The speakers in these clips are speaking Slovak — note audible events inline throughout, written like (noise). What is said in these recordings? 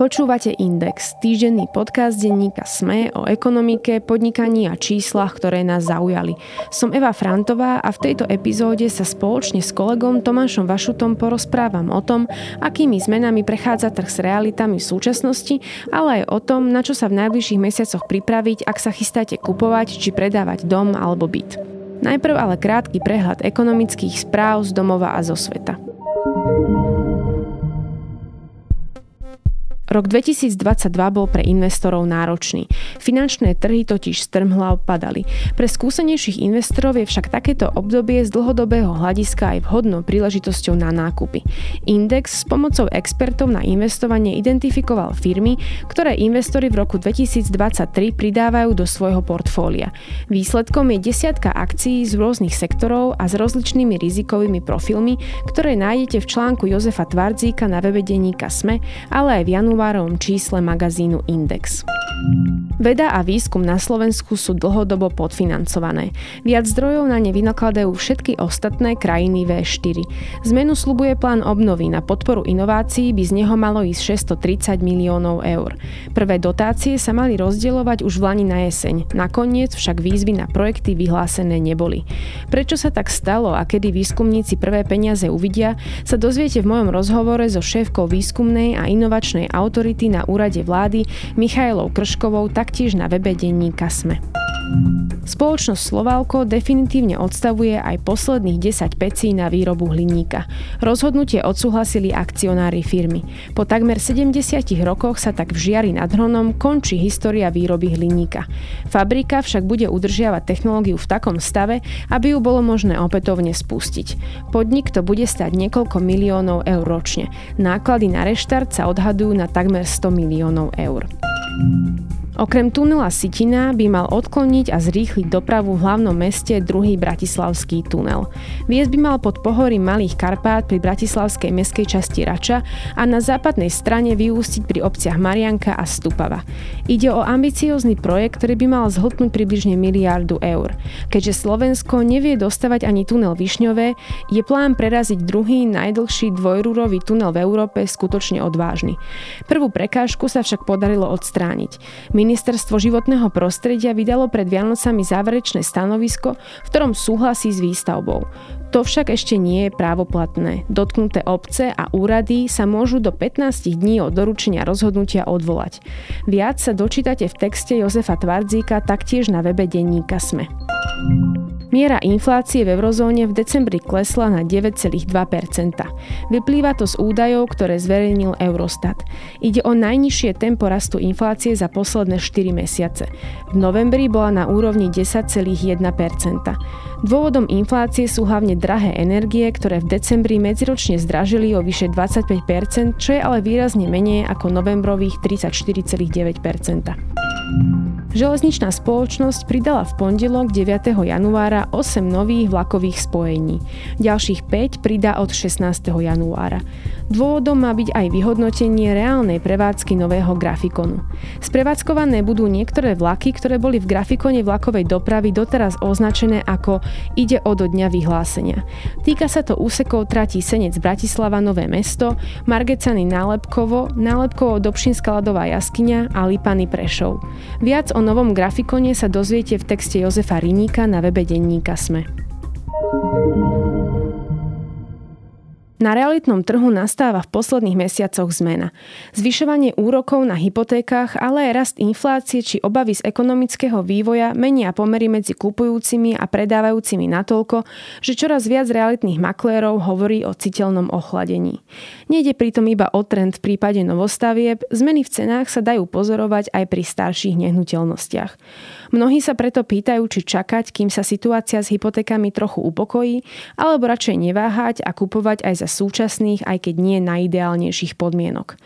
Počúvate Index, týždenný podcast denníka SME o ekonomike, podnikaní a číslach, ktoré nás zaujali. Som Eva Frantová a v tejto epizóde sa spoločne s kolegom Tomášom Vašutom porozprávam o tom, akými zmenami prechádza trh s realitami v súčasnosti, ale aj o tom, na čo sa v najbližších mesiacoch pripraviť, ak sa chystáte kupovať či predávať dom alebo byt. Najprv ale krátky prehľad ekonomických správ z domova a zo sveta. Rok 2022 bol pre investorov náročný. Finančné trhy totiž strmhla padali. Pre skúsenejších investorov je však takéto obdobie z dlhodobého hľadiska aj vhodnou príležitosťou na nákupy. Index s pomocou expertov na investovanie identifikoval firmy, ktoré investori v roku 2023 pridávajú do svojho portfólia. Výsledkom je desiatka akcií z rôznych sektorov a s rozličnými rizikovými profilmi, ktoré nájdete v článku Jozefa Tvardzíka na webe denníka SME, ale aj v januári januárovom čísle magazínu Index. Veda a výskum na Slovensku sú dlhodobo podfinancované. Viac zdrojov na ne vynakladajú všetky ostatné krajiny V4. Zmenu slubuje plán obnovy na podporu inovácií, by z neho malo ísť 630 miliónov eur. Prvé dotácie sa mali rozdielovať už v Lani na jeseň, nakoniec však výzvy na projekty vyhlásené neboli. Prečo sa tak stalo a kedy výskumníci prvé peniaze uvidia, sa dozviete v mojom rozhovore so šéfkou výskumnej a inovačnej autority autority na úrade vlády Michailou Krškovou taktiež na webe denníka SME. Spoločnosť Slovalko definitívne odstavuje aj posledných 10 pecí na výrobu hliníka. Rozhodnutie odsúhlasili akcionári firmy. Po takmer 70 rokoch sa tak v Žiari nad Hronom končí história výroby hliníka. Fabrika však bude udržiavať technológiu v takom stave, aby ju bolo možné opätovne spustiť. Podnik to bude stať niekoľko miliónov eur ročne. Náklady na reštart sa odhadujú na takmer 100 miliónov eur. Okrem tunela Sitina by mal odkloniť a zrýchliť dopravu v hlavnom meste druhý bratislavský tunel. Viesť by mal pod pohorím Malých Karpát pri bratislavskej meskej časti Rača a na západnej strane vyústiť pri obciach Marianka a Stupava. Ide o ambiciózny projekt, ktorý by mal zhltnúť približne miliardu eur. Keďže Slovensko nevie dostavať ani tunel Višňové, je plán preraziť druhý najdlhší dvojrúrový tunel v Európe skutočne odvážny. Prvú prekážku sa však podarilo odstrániť. Ministerstvo životného prostredia vydalo pred Vianocami záverečné stanovisko, v ktorom súhlasí s výstavbou. To však ešte nie je právoplatné. Dotknuté obce a úrady sa môžu do 15 dní od doručenia rozhodnutia odvolať. Viac sa dočítate v texte Jozefa Tvardzíka taktiež na webe denníka SME. Miera inflácie v eurozóne v decembri klesla na 9,2%. Vyplýva to z údajov, ktoré zverejnil Eurostat. Ide o najnižšie tempo rastu inflácie za posledné 4 mesiace. V novembri bola na úrovni 10,1%. Dôvodom inflácie sú hlavne drahé energie, ktoré v decembri medziročne zdražili o vyše 25%, čo je ale výrazne menej ako novembrových 34,9%. Železničná spoločnosť pridala v pondelok 9. januára 8 nových vlakových spojení. Ďalších 5 pridá od 16. januára. Dôvodom má byť aj vyhodnotenie reálnej prevádzky nového grafikonu. Sprevádzkované budú niektoré vlaky, ktoré boli v grafikone vlakovej dopravy doteraz označené ako ide o do dňa vyhlásenia. Týka sa to úsekov tratí Senec Bratislava Nové mesto, Margecany Nálepkovo, Nálepkovo Dobšinská ľadová jaskyňa a Lipany Prešov. Viac o novom grafikone sa dozviete v texte Jozefa Riníka na webe denníka SME. Na realitnom trhu nastáva v posledných mesiacoch zmena. Zvyšovanie úrokov na hypotékach, ale aj rast inflácie či obavy z ekonomického vývoja menia pomery medzi kupujúcimi a predávajúcimi natoľko, že čoraz viac realitných maklérov hovorí o citeľnom ochladení. Nejde pritom iba o trend v prípade novostavieb, zmeny v cenách sa dajú pozorovať aj pri starších nehnuteľnostiach. Mnohí sa preto pýtajú, či čakať, kým sa situácia s hypotékami trochu upokojí, alebo radšej neváhať a kupovať aj za súčasných, aj keď nie najideálnejších podmienok.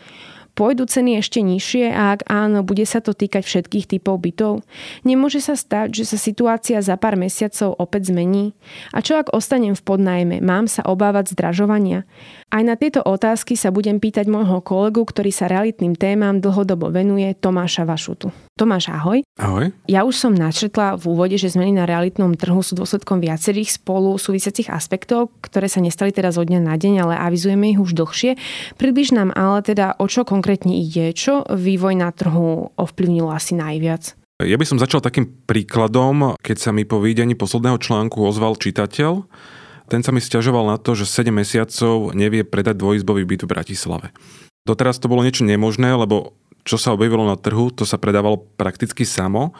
Pôjdu ceny ešte nižšie a ak áno, bude sa to týkať všetkých typov bytov? Nemôže sa stať, že sa situácia za pár mesiacov opäť zmení? A čo ak ostanem v podnajme? Mám sa obávať zdražovania? Aj na tieto otázky sa budem pýtať môjho kolegu, ktorý sa realitným témam dlhodobo venuje, Tomáša Vašutu. Tomáš, ahoj. Ahoj. Ja už som načetla v úvode, že zmeny na realitnom trhu sú dôsledkom viacerých spolu súvisiacich aspektov, ktoré sa nestali teraz od dňa na deň, ale avizujeme ich už dlhšie. Približ nám ale teda, o čo konkrétne ide, čo vývoj na trhu ovplyvnilo asi najviac. Ja by som začal takým príkladom, keď sa mi po výdení posledného článku ozval čitateľ. Ten sa mi stiažoval na to, že 7 mesiacov nevie predať dvojizbový byt v Bratislave. Doteraz to bolo niečo nemožné, lebo čo sa objavilo na trhu, to sa predávalo prakticky samo.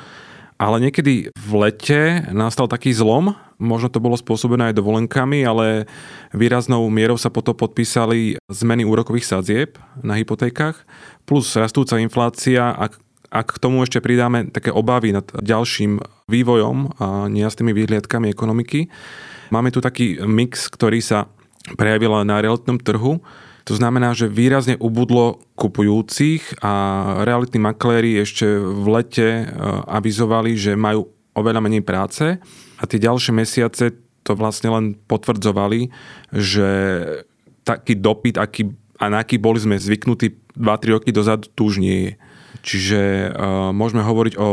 Ale niekedy v lete nastal taký zlom, možno to bolo spôsobené aj dovolenkami, ale výraznou mierou sa potom podpísali zmeny úrokových sadzieb na hypotékach, plus rastúca inflácia a ak k tomu ešte pridáme také obavy nad ďalším vývojom a nejasnými výhliadkami ekonomiky, máme tu taký mix, ktorý sa prejavil na realitnom trhu, to znamená, že výrazne ubudlo kupujúcich a realitní makléri ešte v lete e, avizovali, že majú oveľa menej práce a tie ďalšie mesiace to vlastne len potvrdzovali, že taký dopyt, aký, a na aký boli sme zvyknutí 2-3 roky dozadu, tu už nie je. Čiže uh, môžeme hovoriť o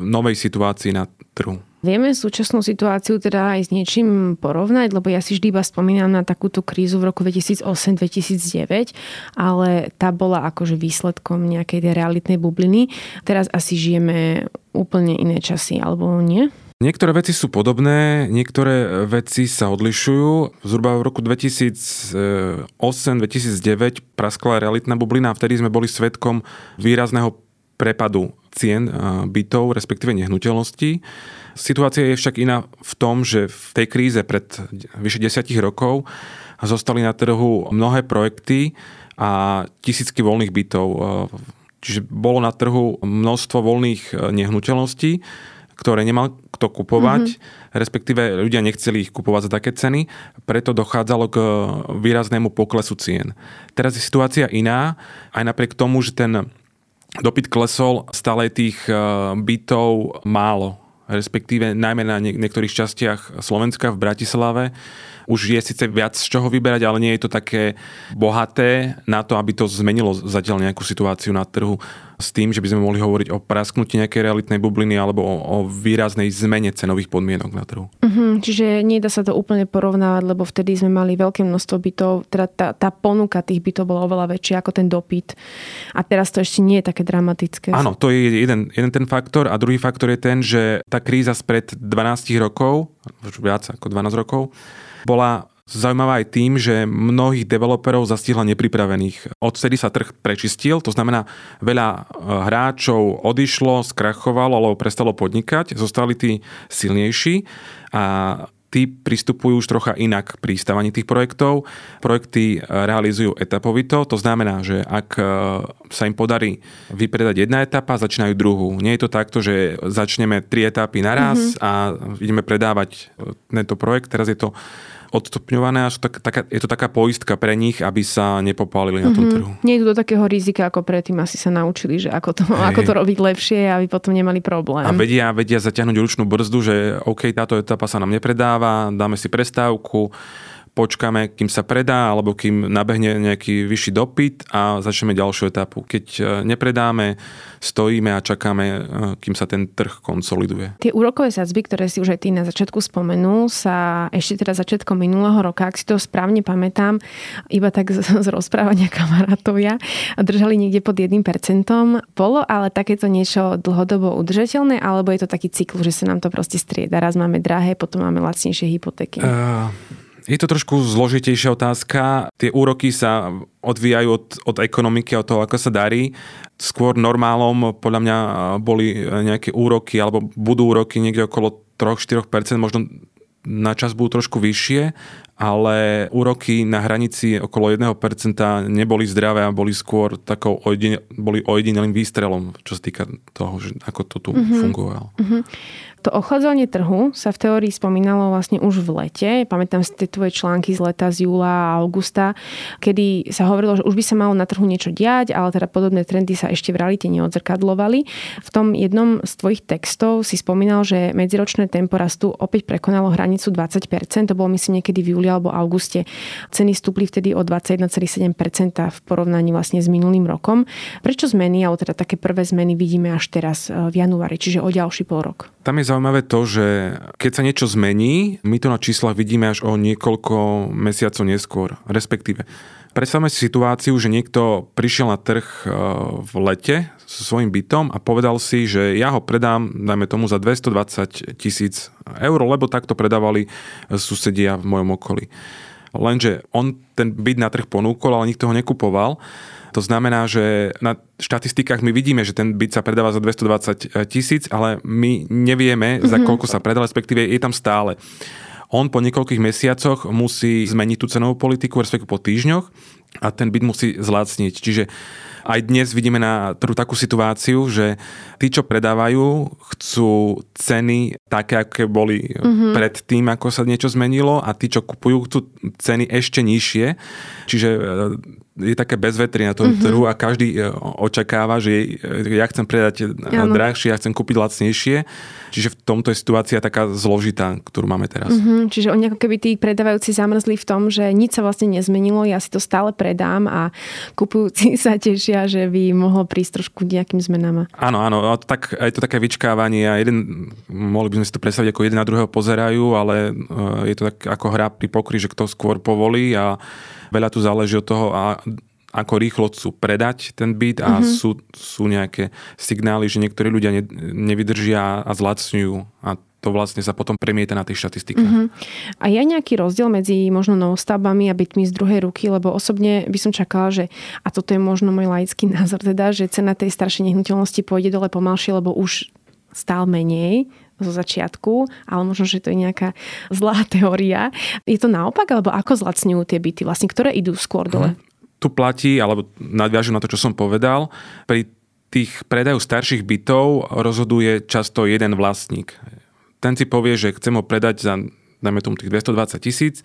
novej situácii na trhu. Vieme súčasnú situáciu teda aj s niečím porovnať, lebo ja si vždy iba spomínam na takúto krízu v roku 2008-2009, ale tá bola akože výsledkom nejakej tej realitnej bubliny. Teraz asi žijeme úplne iné časy, alebo nie? Niektoré veci sú podobné, niektoré veci sa odlišujú. Zhruba v roku 2008-2009 praskla realitná bublina a vtedy sme boli svetkom výrazného prepadu cien bytov, respektíve nehnuteľností. Situácia je však iná v tom, že v tej kríze pred vyše desiatich rokov zostali na trhu mnohé projekty a tisícky voľných bytov. Čiže bolo na trhu množstvo voľných e, nehnuteľností, ktoré nemal kto kupovať, mm-hmm. respektíve ľudia nechceli ich kupovať za také ceny, preto dochádzalo k výraznému poklesu cien. Teraz je situácia iná, aj napriek tomu, že ten dopyt klesol, stále tých e, bytov málo respektíve najmä na niektorých častiach Slovenska v Bratislave. Už je síce viac z čoho vyberať, ale nie je to také bohaté na to, aby to zmenilo zatiaľ nejakú situáciu na trhu s tým, že by sme mohli hovoriť o prasknutí nejakej realitnej bubliny alebo o, o výraznej zmene cenových podmienok na trhu. Uh-huh, čiže nedá sa to úplne porovnávať, lebo vtedy sme mali veľké množstvo bytov, teda tá, tá ponuka tých bytov bola oveľa väčšia ako ten dopyt. A teraz to ešte nie je také dramatické. Áno, to je jeden, jeden ten faktor a druhý faktor je ten, že tá kríza spred 12 rokov, už viac ako 12 rokov, bola Zaujímavá aj tým, že mnohých developerov zastihla nepripravených. Odvtedy sa trh prečistil, to znamená veľa e, hráčov odišlo, skrachovalo alebo prestalo podnikať, zostali tí silnejší a tí pristupujú už trocha inak pri stávaní tých projektov. Projekty e, realizujú etapovito, to znamená, že ak e, sa im podarí vypredať jedna etapa, začínajú druhú. Nie je to takto, že začneme tri etapy naraz mm-hmm. a ideme predávať tento projekt. Teraz je to odstupňované a tak, taká, je to taká poistka pre nich, aby sa nepopálili mm-hmm. na tom mhm. trhu. Nie do takého rizika, ako predtým asi sa naučili, že ako to, hey. ako to robiť lepšie, aby potom nemali problém. A vedia, vedia zaťahnuť ručnú brzdu, že OK, táto etapa sa nám nepredáva, dáme si prestávku, počkáme, kým sa predá, alebo kým nabehne nejaký vyšší dopyt a začneme ďalšiu etapu. Keď e, nepredáme, stojíme a čakáme, e, kým sa ten trh konsoliduje. Tie úrokové sadzby, ktoré si už aj ty na začiatku spomenul, sa ešte teda začiatkom minulého roka, ak si to správne pamätám, iba tak z, z rozprávania kamarátovia, držali niekde pod 1%. Bolo ale takéto niečo dlhodobo udržateľné, alebo je to taký cyklus, že sa nám to proste strieda. Raz máme drahé, potom máme lacnejšie hypotéky. Uh... Je to trošku zložitejšia otázka. Tie úroky sa odvíjajú od, od ekonomiky, od toho, ako sa darí. Skôr normálom podľa mňa boli nejaké úroky, alebo budú úroky niekde okolo 3-4%, možno na čas budú trošku vyššie, ale úroky na hranici okolo 1% neboli zdravé a boli skôr takou ojedine, boli ojedinelým výstrelom, čo sa týka toho, že ako to tu mm-hmm. fungovalo. Mm-hmm. To ochladzovanie trhu sa v teórii spomínalo vlastne už v lete. Pamätám si tie tvoje články z leta, z júla a augusta, kedy sa hovorilo, že už by sa malo na trhu niečo diať, ale teda podobné trendy sa ešte v realite neodzrkadlovali. V tom jednom z tvojich textov si spomínal, že medziročné tempo rastu opäť prekonalo hranicu 20%. To bolo myslím niekedy v júli alebo auguste. Ceny stúpli vtedy o 21,7% v porovnaní vlastne s minulým rokom. Prečo zmeny, alebo teda také prvé zmeny vidíme až teraz eh, v januári, čiže o ďalší pol rok? Tam je zaujímavé to, že keď sa niečo zmení, my to na číslach vidíme až o niekoľko mesiacov neskôr, respektíve. Predstavme si situáciu, že niekto prišiel na trh e, v lete so svojím bytom a povedal si, že ja ho predám, dajme tomu, za 220 tisíc eur, lebo takto predávali susedia v mojom okolí. Lenže on ten byt na trh ponúkol, ale nikto ho nekupoval. To znamená, že na štatistikách my vidíme, že ten byt sa predáva za 220 tisíc, ale my nevieme, mm-hmm. za mhm. koľko sa predá, respektíve je tam stále. On po niekoľkých mesiacoch musí zmeniť tú cenovú politiku, respektíve po týždňoch a ten byt musí zlacniť. Čiže aj dnes vidíme na trhu takú situáciu, že tí, čo predávajú, chcú ceny také, aké boli mm-hmm. pred tým, ako sa niečo zmenilo a tí, čo kupujú, chcú ceny ešte nižšie. Čiže je také bezvetrie na tom mm-hmm. trhu a každý e, očakáva, že ja chcem predať ano. drahšie, ja chcem kúpiť lacnejšie. Čiže v tomto je situácia taká zložitá, ktorú máme teraz. Mm-hmm. Čiže oni ako keby tí predávajúci zamrzli v tom, že nič sa vlastne nezmenilo, ja si to stále predám a kupujúci (laughs) sa tešia, že by mohlo prísť trošku nejakým zmenám. Áno, áno, tak, je to také vyčkávanie a jeden, mohli by sme si to predstaviť ako jeden na druhého pozerajú, ale e, je to tak ako hra pri pokry, že kto skôr povolí a Veľa tu záleží od toho, a ako rýchlo chcú predať ten byt a mm-hmm. sú, sú nejaké signály, že niektorí ľudia ne, nevydržia a zlacňujú a to vlastne sa potom premieta na tých štatistikách. Mm-hmm. A je nejaký rozdiel medzi možno novostavbami a bytmi z druhej ruky, lebo osobne by som čakala, že, a toto je možno môj laický názor teda, že cena tej staršej nehnuteľnosti pôjde dole pomalšie, lebo už stál menej zo začiatku, ale možno, že to je nejaká zlá (laughs) teória. Je to naopak, alebo ako zlacňujú tie byty, vlastne, ktoré idú skôr dole? Hmm. Tu platí, alebo nadviažu na to, čo som povedal, pri tých predajú starších bytov rozhoduje často jeden vlastník. Ten si povie, že chcem ho predať za, dajme tomu, tých 220 tisíc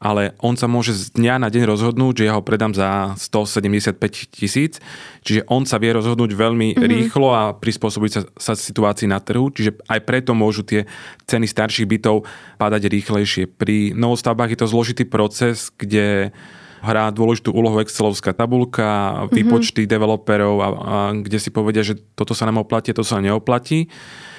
ale on sa môže z dňa na deň rozhodnúť, že ja ho predám za 175 tisíc, čiže on sa vie rozhodnúť veľmi mm-hmm. rýchlo a prispôsobiť sa, sa situácii na trhu, čiže aj preto môžu tie ceny starších bytov padať rýchlejšie. Pri novostavbách je to zložitý proces, kde hrá dôležitú úlohu Excelovská tabulka, mhm. výpočty mm-hmm. developerov, a, a kde si povedia, že toto sa nám oplatí, to sa neoplatí.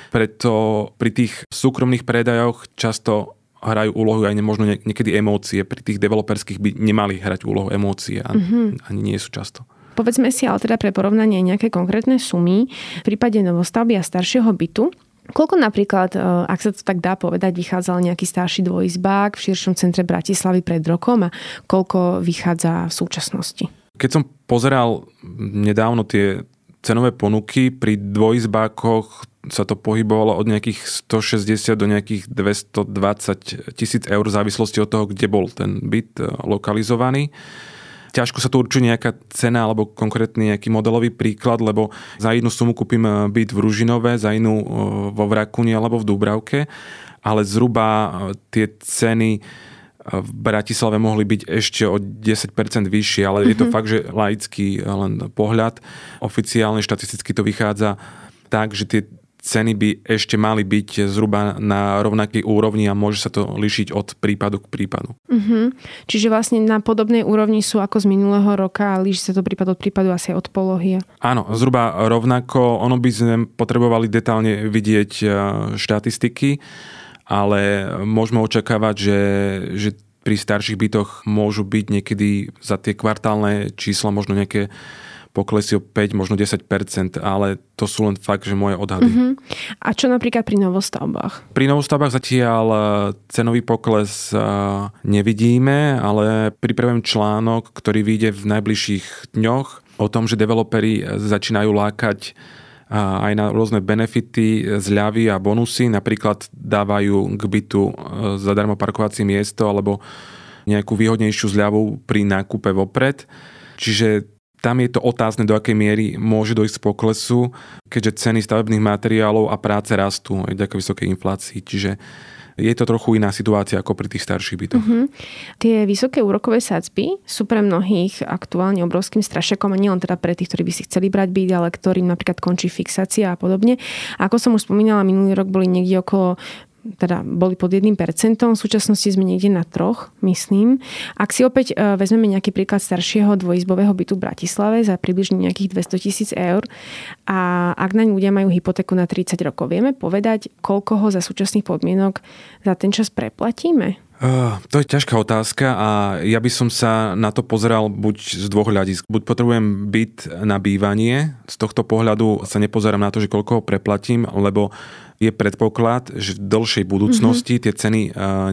Preto pri tých súkromných predajoch často hrajú úlohu aj možno niekedy emócie. Pri tých developerských by nemali hrať úlohu emócie a mm-hmm. ani nie sú často. Povedzme si ale teda pre porovnanie nejaké konkrétne sumy. V prípade novostavby a staršieho bytu, Koľko napríklad, e, ak sa to tak dá povedať, vychádzal nejaký starší dvojizbák v širšom centre Bratislavy pred rokom a koľko vychádza v súčasnosti? Keď som pozeral nedávno tie cenové ponuky pri dvojizbákoch sa to pohybovalo od nejakých 160 do nejakých 220 tisíc eur v závislosti od toho, kde bol ten byt e, lokalizovaný. Ťažko sa tu určuje nejaká cena alebo konkrétny nejaký modelový príklad, lebo za jednu sumu kúpim e, byt v Ružinové, za inú e, vo Vrakuni alebo v Dúbravke, ale zhruba tie ceny v Bratislave mohli byť ešte o 10% vyššie, ale mm-hmm. je to mhm. fakt, že laický len pohľad. Oficiálne štatisticky to vychádza tak, že tie ceny by ešte mali byť zhruba na rovnakej úrovni a môže sa to líšiť od prípadu k prípadu. Uh-huh. Čiže vlastne na podobnej úrovni sú ako z minulého roka a líši sa to prípad od prípadu asi od polohy. Áno, zhruba rovnako. Ono by sme potrebovali detálne vidieť e, štatistiky, ale môžeme očakávať, že, že pri starších bytoch môžu byť niekedy za tie kvartálne čísla možno nejaké poklesy o 5, možno 10%, ale to sú len fakt, že moje odhady. Uh-huh. A čo napríklad pri novostavbách? Pri novostavbách zatiaľ e, cenový pokles e, nevidíme, ale pripravujem článok, ktorý vyjde v najbližších dňoch o tom, že developeri začínajú lákať e, aj na rôzne benefity, zľavy a bonusy. Napríklad dávajú k bytu zadarmo parkovacie miesto alebo nejakú výhodnejšiu zľavu pri nákupe vopred. Čiže tam je to otázne, do akej miery môže dojsť k poklesu, keďže ceny stavebných materiálov a práce rastú aj ďaká vysokej inflácii. Čiže je to trochu iná situácia ako pri tých starších bytoch. Uh-huh. Tie vysoké úrokové sadzby sú pre mnohých aktuálne obrovským strašiakom a nielen teda pre tých, ktorí by si chceli brať byt, ale ktorým napríklad končí fixácia a podobne. Ako som už spomínala, minulý rok boli niekde okolo teda boli pod 1%, v súčasnosti sme niekde na troch, myslím. Ak si opäť e, vezmeme nejaký príklad staršieho dvojizbového bytu v Bratislave za približne nejakých 200 tisíc eur a ak naň ľudia majú hypotéku na 30 rokov, vieme povedať, koľko ho za súčasných podmienok za ten čas preplatíme? Uh, to je ťažká otázka a ja by som sa na to pozeral buď z dvoch hľadisk. Buď potrebujem byt na bývanie, z tohto pohľadu sa nepozerám na to, že koľko ho preplatím, lebo je predpoklad, že v dlhšej budúcnosti mm-hmm. tie ceny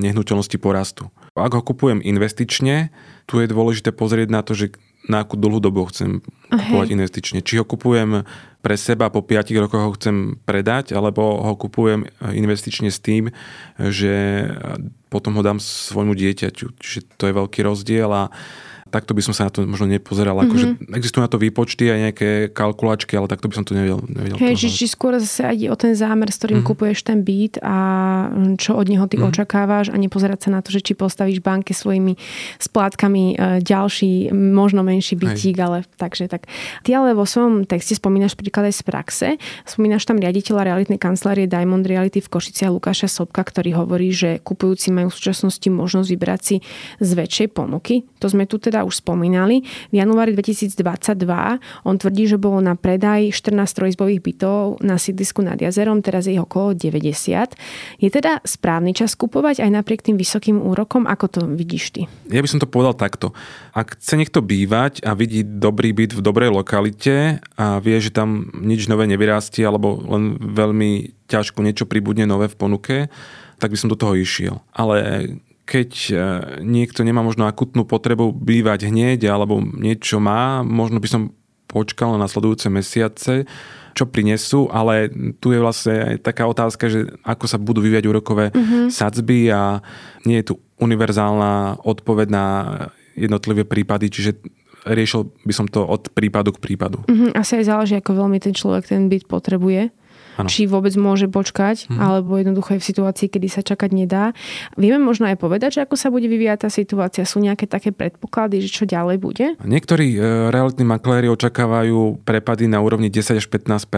nehnuteľnosti porastú. Ak ho kupujem investične, tu je dôležité pozrieť na to, že na akú dlhú dobu chcem kupovať investične. Či ho kupujem pre seba, po 5 rokoch ho chcem predať, alebo ho kupujem investične s tým, že potom ho dám svojmu dieťaťu. Čiže to je veľký rozdiel a takto by som sa na to možno nepozeral. Mm-hmm. Akože existujú na to výpočty a nejaké kalkulačky, ale takto by som to nevedel. nevedel Hej, či, či skôr zase aj o ten zámer, s ktorým mm-hmm. kupuješ ten byt a čo od neho ty mm-hmm. očakávaš a nepozerať sa na to, že či postavíš banke svojimi splátkami e, ďalší, možno menší bytík, Hej. ale takže tak. Ty ale vo svojom texte spomínaš príklad aj z praxe. Spomínaš tam riaditeľa realitnej kancelárie Diamond Reality v Košici a Lukáša Sobka, ktorý hovorí, že kupujúci majú v súčasnosti možnosť vybrať si z väčšej ponuky. To sme tu teda teda už spomínali. V januári 2022 on tvrdí, že bolo na predaj 14 trojizbových bytov na sídlisku nad jazerom, teraz je ich okolo 90. Je teda správny čas kupovať aj napriek tým vysokým úrokom? Ako to vidíš ty? Ja by som to povedal takto. Ak chce niekto bývať a vidí dobrý byt v dobrej lokalite a vie, že tam nič nové nevyrastie alebo len veľmi ťažko niečo pribudne nové v ponuke, tak by som do toho išiel. Ale keď e, niekto nemá možno akutnú potrebu bývať hneď alebo niečo má, možno by som počkal na nasledujúce mesiace, čo prinesú, ale tu je vlastne aj taká otázka, že ako sa budú vyviať úrokové mm-hmm. sadzby a nie je tu univerzálna odpoveď na jednotlivé prípady, čiže riešil by som to od prípadu k prípadu. Mm-hmm. Asi aj záleží, ako veľmi ten človek ten byt potrebuje ano. či vôbec môže počkať, hmm. alebo jednoducho je v situácii, kedy sa čakať nedá. Vieme možno aj povedať, že ako sa bude vyvíjať tá situácia. Sú nejaké také predpoklady, že čo ďalej bude? Niektorí e, realitní makléri očakávajú prepady na úrovni 10 až 15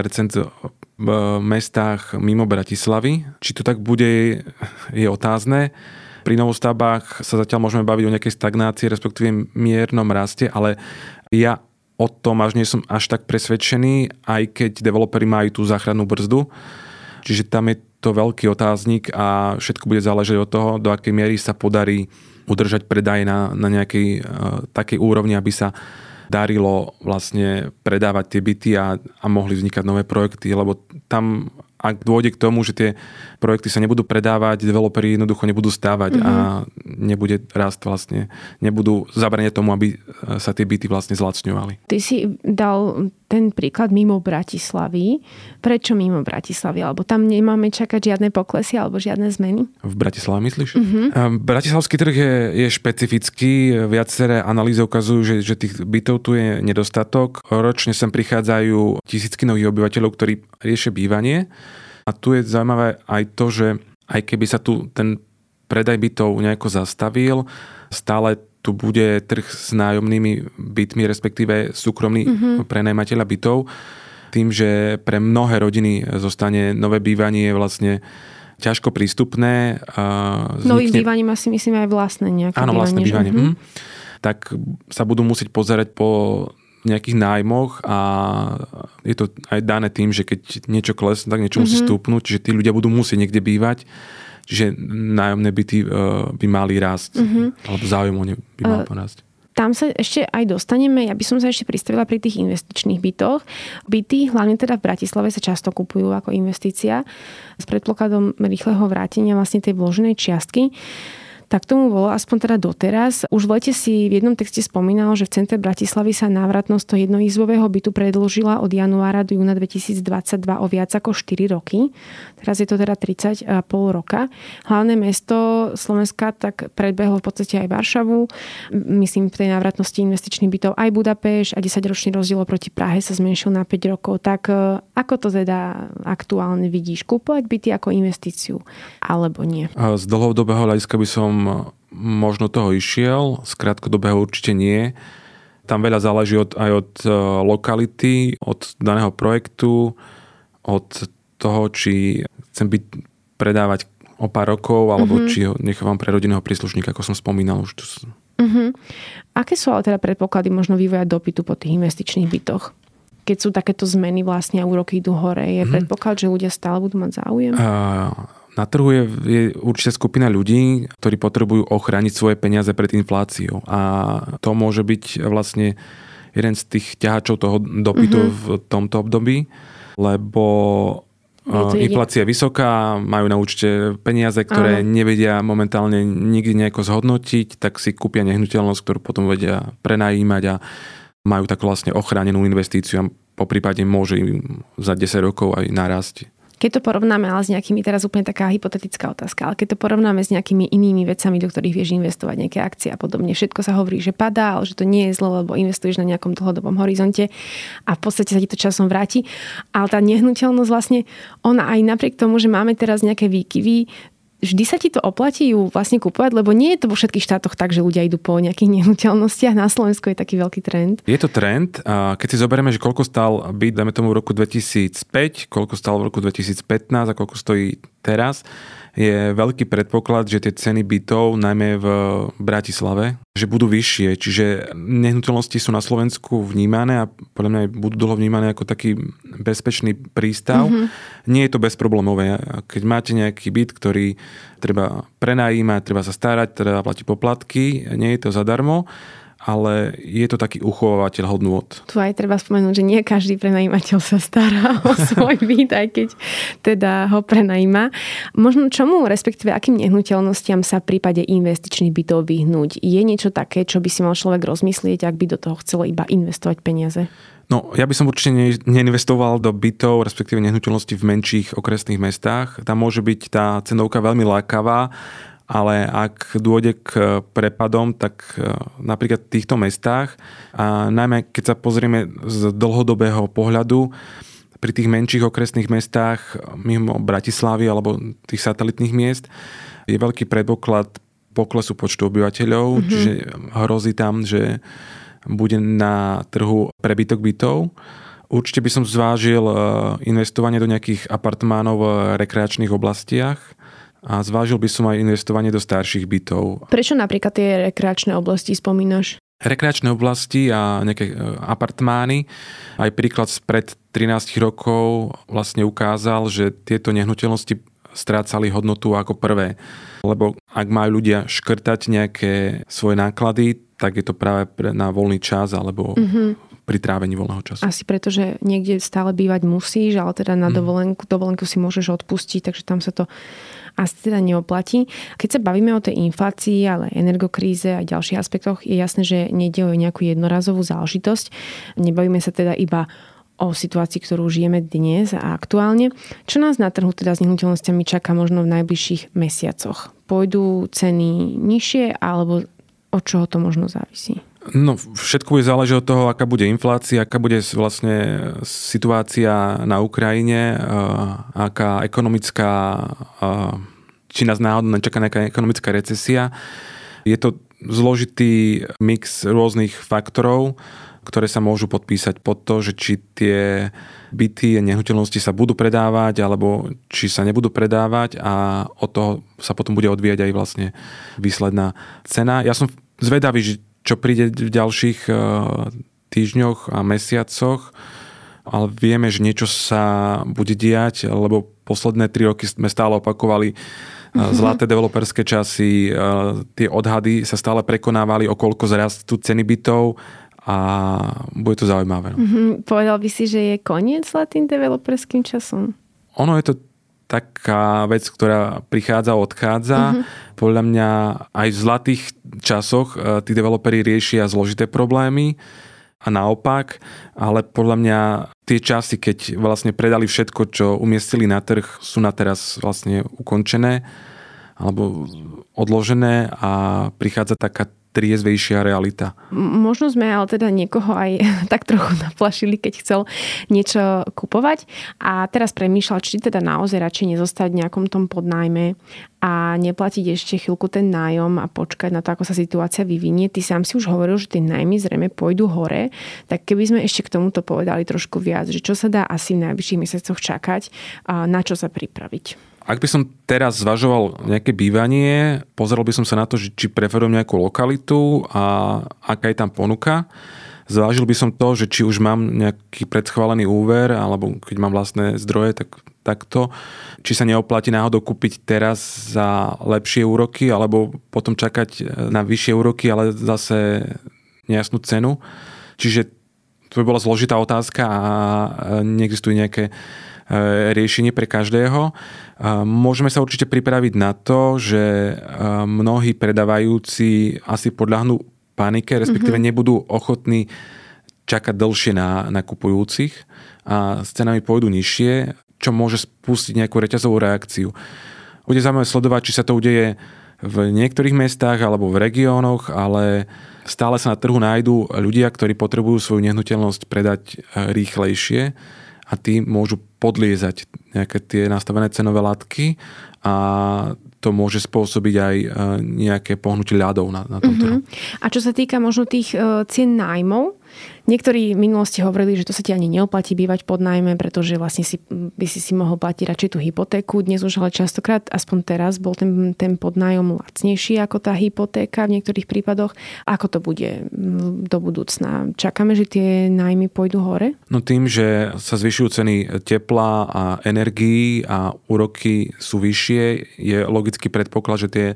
v mestách mimo Bratislavy. Či to tak bude, je otázne. Pri novostavbách sa zatiaľ môžeme baviť o nejakej stagnácii, respektíve miernom raste, ale ja o tom až nie som až tak presvedčený, aj keď developeri majú tú záchrannú brzdu. Čiže tam je to veľký otáznik a všetko bude záležať od toho, do akej miery sa podarí udržať predaj na, na nejakej uh, takej úrovni, aby sa darilo vlastne predávať tie byty a, a mohli vznikať nové projekty, lebo tam ak dôjde k tomu, že tie projekty sa nebudú predávať, developeri jednoducho nebudú stávať mm-hmm. a nebude rast vlastne, nebudú zabraniť tomu, aby sa tie byty vlastne zlacňovali. Ty si dal ten príklad mimo Bratislavy. Prečo mimo Bratislavy? Alebo tam nemáme čakať žiadne poklesy alebo žiadne zmeny? V Bratislave myslíš? Uh-huh. Bratislavský trh je, je špecifický. Viaceré analýzy ukazujú, že, že tých bytov tu je nedostatok. Ročne sem prichádzajú tisícky nových obyvateľov, ktorí riešia bývanie. A tu je zaujímavé aj to, že aj keby sa tu ten predaj bytov nejako zastavil, stále tu bude trh s nájomnými bytmi, respektíve súkromný mm-hmm. prenajmateľa bytov, tým, že pre mnohé rodiny zostane nové bývanie vlastne ťažko prístupné. Vznikne... Novým bývaním asi myslím aj vlastné nejaké Áno, vlastné bývanie. Mm-hmm. Tak sa budú musieť pozerať po nejakých nájmoch a je to aj dané tým, že keď niečo klesne, tak niečo mm-hmm. musí mhm. stúpnuť, čiže tí ľudia budú musieť niekde bývať Čiže nájomné byty uh, by mali rásť, mm-hmm. alebo záujem o ne by mal uh, porásť. Tam sa ešte aj dostaneme, ja by som sa ešte pristavila pri tých investičných bytoch. Byty, hlavne teda v Bratislave, sa často kupujú ako investícia s predpokladom rýchleho vrátenia vlastne tej vloženej čiastky. Tak tomu bolo aspoň teda doteraz. Už v lete si v jednom texte spomínal, že v centre Bratislavy sa návratnosť toho jednoizbového bytu predložila od januára do júna 2022 o viac ako 4 roky. Teraz je to teda 30,5 roka. Hlavné mesto Slovenska tak predbehlo v podstate aj Varšavu. Myslím v tej návratnosti investičných bytov aj Budapešť a 10-ročný rozdiel proti Prahe sa zmenšil na 5 rokov. Tak e, ako to teda aktuálne vidíš? Kúpovať byty ako investíciu alebo nie? Z dlhodobého hľadiska by som možno toho išiel, z krátkodobého určite nie. Tam veľa záleží od, aj od e, lokality, od daného projektu, od toho, či chcem byť predávať o pár rokov, alebo mm-hmm. či ho nechávam pre rodinného príslušníka, ako som spomínal už tu. Mm-hmm. Aké sú ale teda predpoklady možno vývoja dopytu po tých investičných bytoch? Keď sú takéto zmeny vlastne a úroky idú hore, je mm-hmm. predpoklad, že ľudia stále budú mať záujem? Uh, na trhu je, je určite skupina ľudí, ktorí potrebujú ochrániť svoje peniaze pred infláciou. A to môže byť vlastne jeden z tých ťahačov toho dopytu mm-hmm. v tomto období, lebo Inflácia je vysoká, majú na účte peniaze, ktoré Áno. nevedia momentálne nikdy nejako zhodnotiť, tak si kúpia nehnuteľnosť, ktorú potom vedia prenajímať a majú takú vlastne ochránenú investíciu a po prípade môže im za 10 rokov aj narásť. Keď to porovnáme ale s nejakými, teraz úplne taká hypotetická otázka, ale keď to porovnáme s nejakými inými vecami, do ktorých vieš investovať, nejaké akcie a podobne, všetko sa hovorí, že padá, ale že to nie je zle, lebo investuješ na nejakom dlhodobom horizonte a v podstate sa ti to časom vráti. Ale tá nehnuteľnosť vlastne, ona aj napriek tomu, že máme teraz nejaké výkyvy, vždy sa ti to oplatí ju vlastne kúpovať, lebo nie je to vo všetkých štátoch tak, že ľudia idú po nejakých (laughs) nehnuteľnostiach. Na Slovensku je taký veľký trend. Je to trend. Keď si zoberieme, že koľko stál byt, dáme tomu v roku 2005, koľko stál v roku 2015 a koľko stojí teraz, je veľký predpoklad, že tie ceny bytov, najmä v Bratislave, že budú vyššie. Čiže nehnuteľnosti sú na Slovensku vnímané a podľa mňa budú dlho vnímané ako taký bezpečný prístav. Mm-hmm. Nie je to bezproblémové. Keď máte nejaký byt, ktorý treba prenajímať, treba sa starať, treba platiť poplatky, nie je to zadarmo ale je to taký uchovateľ hodnôt. Tu aj treba spomenúť, že nie každý prenajímateľ sa stará o (laughs) svoj byt, aj keď teda ho prenajíma. Možno čomu, respektíve akým nehnuteľnostiam sa v prípade investičných bytov vyhnúť? Je niečo také, čo by si mal človek rozmyslieť, ak by do toho chcelo iba investovať peniaze? No, ja by som určite neinvestoval do bytov, respektíve nehnuteľnosti v menších okresných mestách. Tam môže byť tá cenovka veľmi lákavá ale ak dôjde k prepadom, tak e, napríklad v týchto mestách, a najmä keď sa pozrieme z dlhodobého pohľadu, pri tých menších okresných mestách mimo Bratislavy alebo tých satelitných miest je veľký predpoklad poklesu počtu obyvateľov, mm-hmm. čiže hrozí tam, že bude na trhu prebytok bytov. Určite by som zvážil investovanie do nejakých apartmánov v rekreačných oblastiach, a zvážil by som aj investovanie do starších bytov. Prečo napríklad tie rekreačné oblasti spomínaš? Rekreačné oblasti a nejaké e, apartmány. Aj príklad spred 13 rokov vlastne ukázal, že tieto nehnuteľnosti strácali hodnotu ako prvé. Lebo ak majú ľudia škrtať nejaké svoje náklady, tak je to práve na voľný čas alebo mm-hmm pri trávení voľného času. Asi preto, že niekde stále bývať musíš, ale teda na mm. dovolenku, dovolenku si môžeš odpustiť, takže tam sa to asi teda neoplatí. Keď sa bavíme o tej inflácii, ale energokríze a ďalších aspektoch, je jasné, že nejde o nejakú jednorazovú záležitosť. Nebavíme sa teda iba o situácii, ktorú žijeme dnes a aktuálne. Čo nás na trhu teda s nehnuteľnosťami čaká možno v najbližších mesiacoch? Pôjdu ceny nižšie alebo od čoho to možno závisí? No, všetko bude záležiť od toho, aká bude inflácia, aká bude vlastne situácia na Ukrajine, aká ekonomická, či nás náhodou nečaká nejaká ekonomická recesia. Je to zložitý mix rôznych faktorov, ktoré sa môžu podpísať pod to, že či tie byty a nehnuteľnosti sa budú predávať, alebo či sa nebudú predávať a od toho sa potom bude odvíjať aj vlastne výsledná cena. Ja som zvedavý, že čo príde v ďalších eh, týždňoch a mesiacoch, ale vieme, že niečo sa bude diať, lebo posledné tri roky sme stále opakovali mm-hmm. zlaté developerské časy, eh, tie odhady sa stále prekonávali, o koľko zrastú ceny bytov a bude to zaujímavé. Mm-hmm. Povedal by si, že je koniec zlatým developerským časom? Ono je to taká vec, ktorá prichádza, odchádza. Mm-hmm. Podľa mňa aj v zlatých časoch e, tí developeri riešia zložité problémy a naopak, ale podľa mňa tie časy, keď vlastne predali všetko, čo umiestnili na trh, sú na teraz vlastne ukončené alebo odložené a prichádza taká triezvejšia realita. Možno sme ale teda niekoho aj (laughs) tak trochu naplašili, keď chcel niečo kupovať a teraz premýšľal, či teda naozaj radšej nezostať v nejakom tom podnájme a neplatiť ešte chvíľku ten nájom a počkať na to, ako sa situácia vyvinie. Ty sám si už hovoril, že tie nájmy zrejme pôjdu hore, tak keby sme ešte k tomuto povedali trošku viac, že čo sa dá asi v najbližších mesiacoch čakať, na čo sa pripraviť. Ak by som teraz zvažoval nejaké bývanie, pozeral by som sa na to, či preferujem nejakú lokalitu a aká je tam ponuka. Zvážil by som to, že či už mám nejaký predschválený úver, alebo keď mám vlastné zdroje, tak takto. Či sa neoplatí náhodou kúpiť teraz za lepšie úroky, alebo potom čakať na vyššie úroky, ale zase nejasnú cenu. Čiže to by bola zložitá otázka a neexistujú nejaké E, riešenie pre každého. E, môžeme sa určite pripraviť na to, že e, mnohí predávajúci asi podľahnú panike, respektíve mm-hmm. nebudú ochotní čakať dlhšie na, na kupujúcich a s cenami pôjdu nižšie, čo môže spustiť nejakú reťazovú reakciu. Bude zaujímavé sledovať, či sa to udeje v niektorých mestách alebo v regiónoch, ale stále sa na trhu nájdú ľudia, ktorí potrebujú svoju nehnuteľnosť predať rýchlejšie a tí môžu podliezať nejaké tie nastavené cenové látky a to môže spôsobiť aj e, nejaké pohnutie ľadov na, na tom. Uh-huh. A čo sa týka možno tých uh, cien nájmov, Niektorí v minulosti hovorili, že to sa ti ani neoplatí bývať pod nájme, pretože vlastne si, by si si mohol platiť radšej tú hypotéku. Dnes už ale častokrát, aspoň teraz, bol ten, ten podnájom lacnejší ako tá hypotéka v niektorých prípadoch. Ako to bude do budúcna? Čakáme, že tie nájmy pôjdu hore? No tým, že sa zvyšujú ceny tepla a energií a úroky sú vyššie, je logický predpoklad, že tie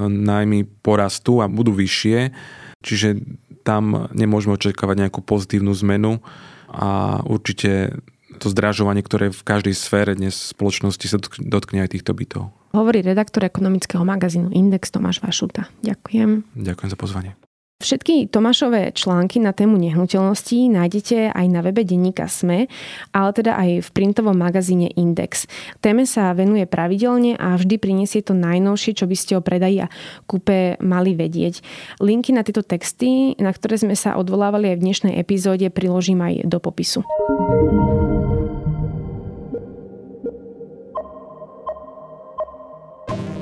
nájmy porastú a budú vyššie. Čiže tam nemôžeme očakávať nejakú pozitívnu zmenu a určite to zdražovanie, ktoré v každej sfére dnes spoločnosti sa dotkne aj týchto bytov. Hovorí redaktor ekonomického magazínu Index Tomáš Vašuta. Ďakujem. Ďakujem za pozvanie. Všetky Tomášové články na tému nehnuteľností nájdete aj na webe denníka SME, ale teda aj v printovom magazíne Index. Téme sa venuje pravidelne a vždy priniesie to najnovšie, čo by ste o predaji a kúpe mali vedieť. Linky na tieto texty, na ktoré sme sa odvolávali aj v dnešnej epizóde, priložím aj do popisu.